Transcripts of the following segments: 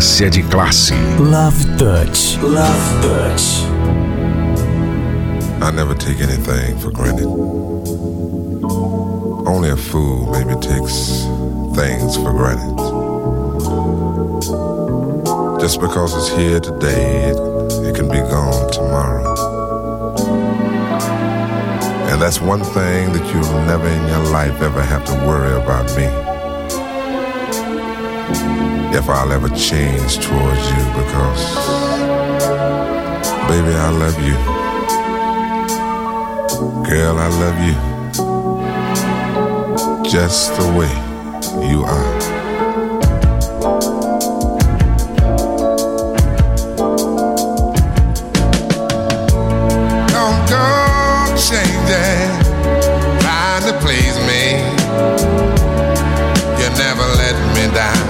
Sequência de classe. Love Touch. Love Touch. I never take anything for granted. Only a fool maybe takes things for granted. Just because it's here today, it, it can be gone tomorrow. And that's one thing that you'll never in your life ever have to worry about me. If I'll ever change towards you because, baby, I love you. Girl, I love you just the way you are. Don't go changing, trying to please me. You never let me down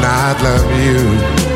not love you.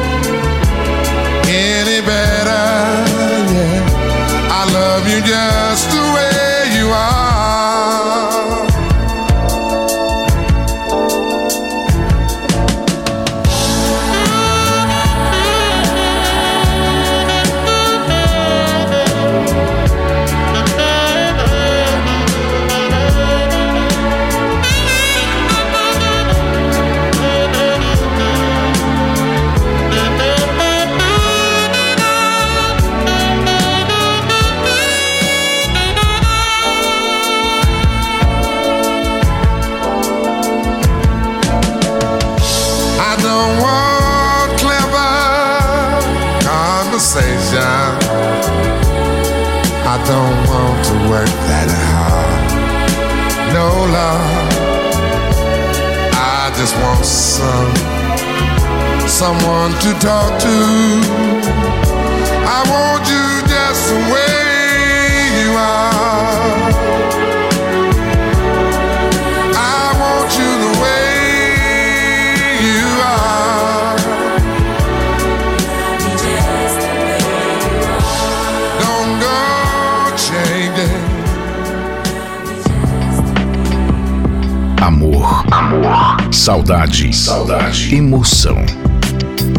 Saudade. Saudade. Emoção.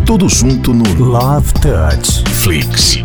Tudo junto no Love Touch. Flix.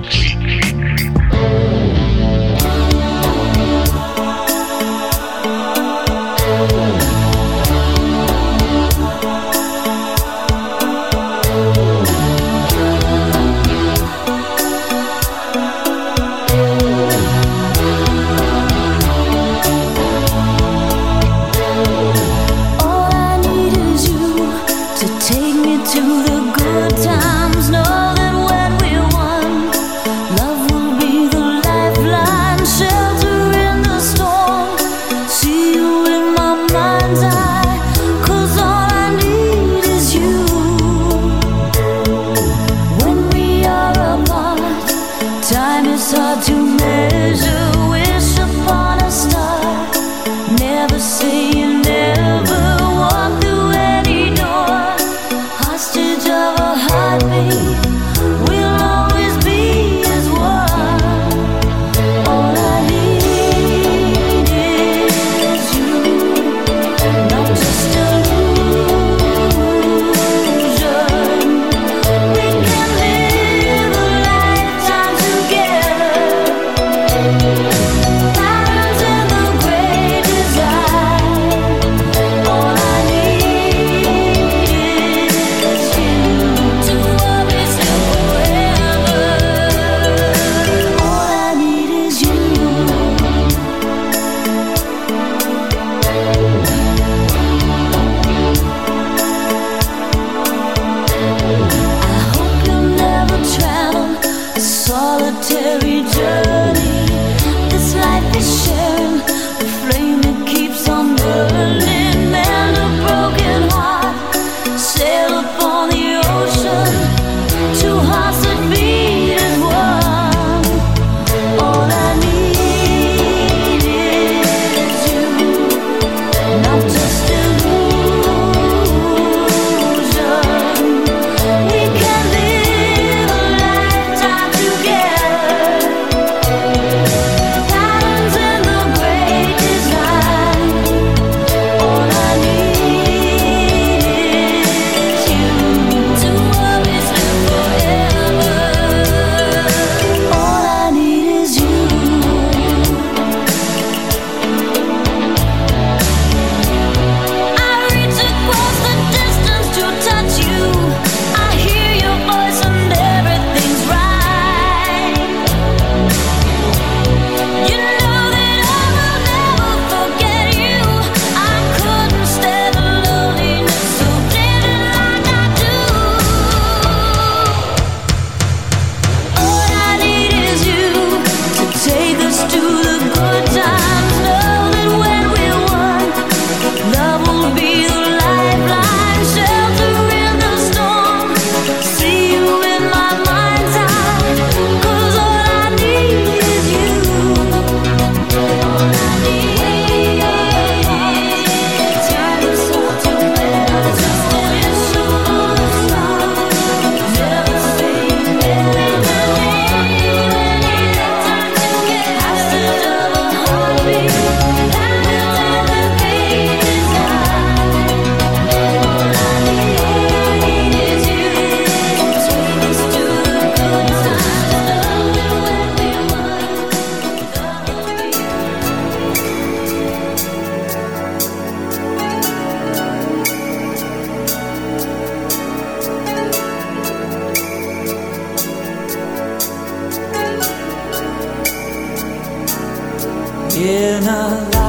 Lifetime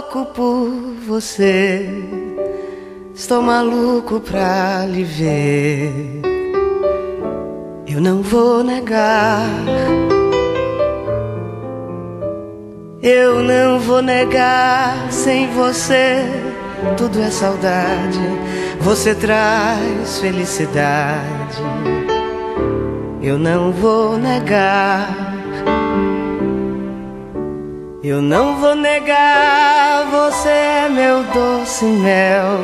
louco por você. Estou maluco pra lhe ver. Eu não vou negar. Eu não vou negar. Sem você, tudo é saudade. Você traz felicidade. Eu não vou negar. Eu não vou negar, você é meu doce mel,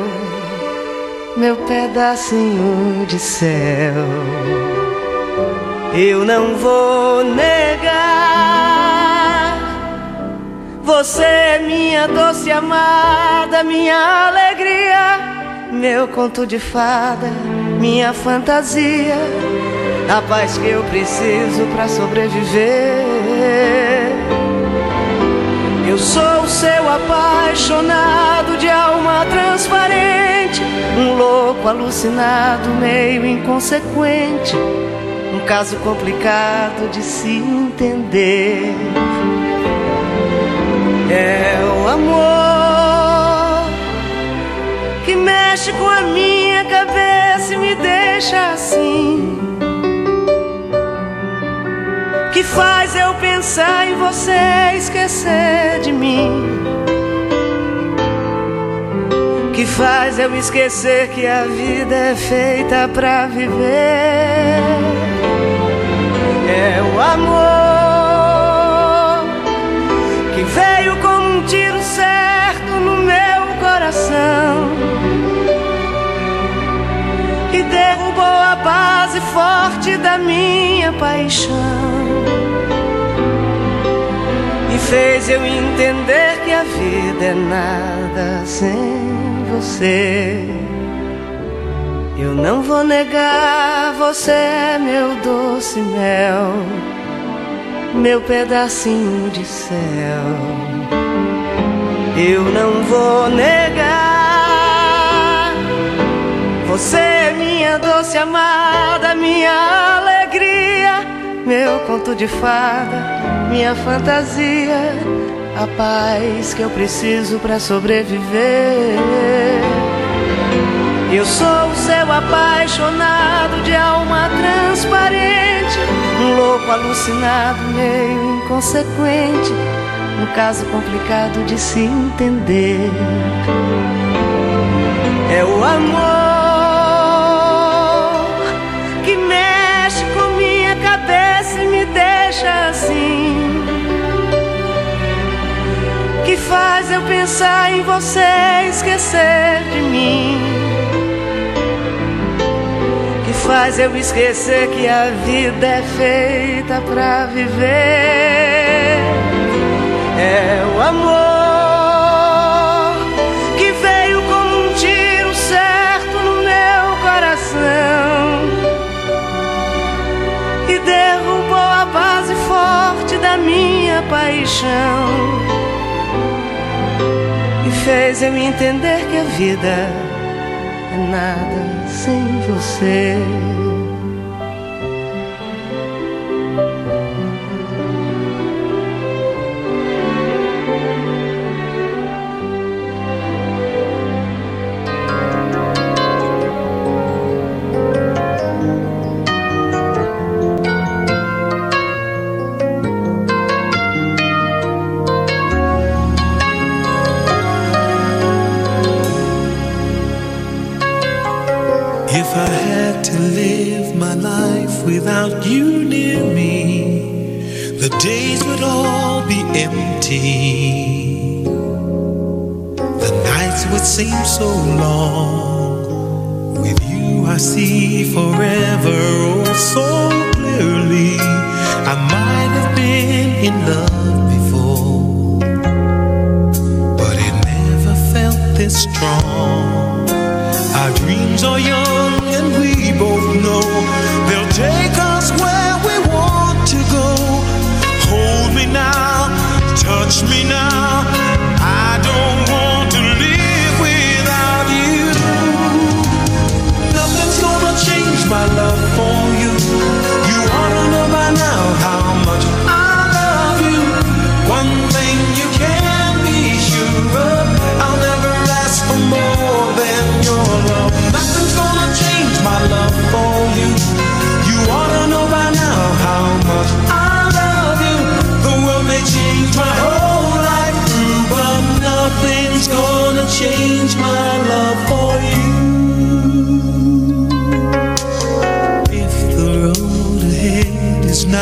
meu pedacinho de céu. Eu não vou negar, você é minha doce amada, minha alegria, meu conto de fada, minha fantasia, a paz que eu preciso pra sobreviver. Eu sou o seu apaixonado de alma transparente, um louco alucinado, meio inconsequente, um caso complicado de se entender. É o amor que mexe com a minha cabeça e me deixa assim que faz eu pensar em você esquecer de mim. Que faz eu esquecer que a vida é feita pra viver. É o amor que veio como um tiro certo no meu coração e derrubou a base forte da minha paixão e fez eu entender que a vida é nada sem você. Eu não vou negar, você é meu doce mel, meu pedacinho de céu. Eu não vou negar, você minha doce amada, minha alegria, meu conto de fada, minha fantasia, a paz que eu preciso pra sobreviver. Eu sou o seu apaixonado de alma transparente, um louco alucinado, meio inconsequente, um caso complicado de se entender. É o amor deixa assim. Que faz eu pensar em você esquecer de mim. Que faz eu esquecer que a vida é feita pra viver. É o amor fez eu entender que a vida é nada sem você. Live my life without you near me, the days would all be empty. The nights would seem so long. With you, I see forever oh so clearly. I might have been in love before, but it never felt this strong. Our dreams are young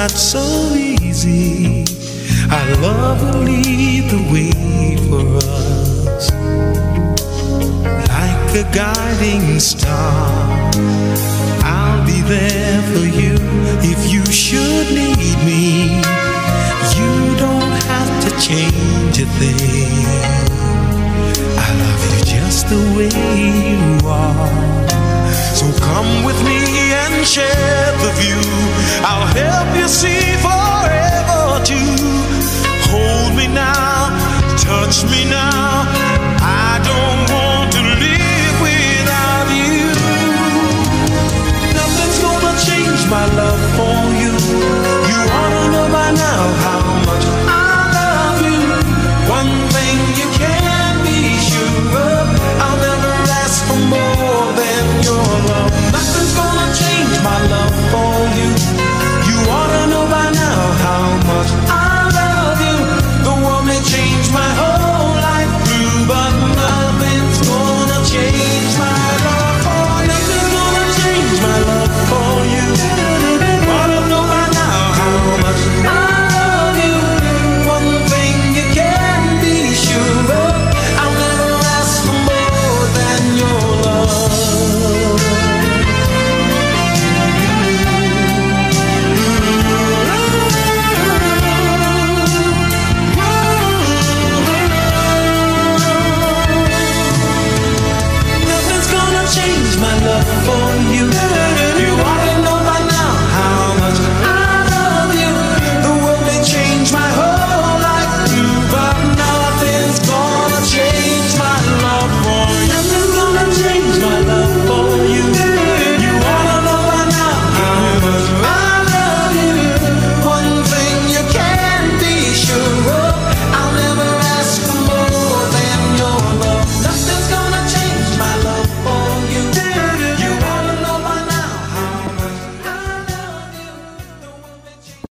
not so easy. Our love will lead the way for us like a guiding star. I'll be there for you if you should need me. You don't have to change a thing. I love you just the way you are. So come with me and share. I'll help you see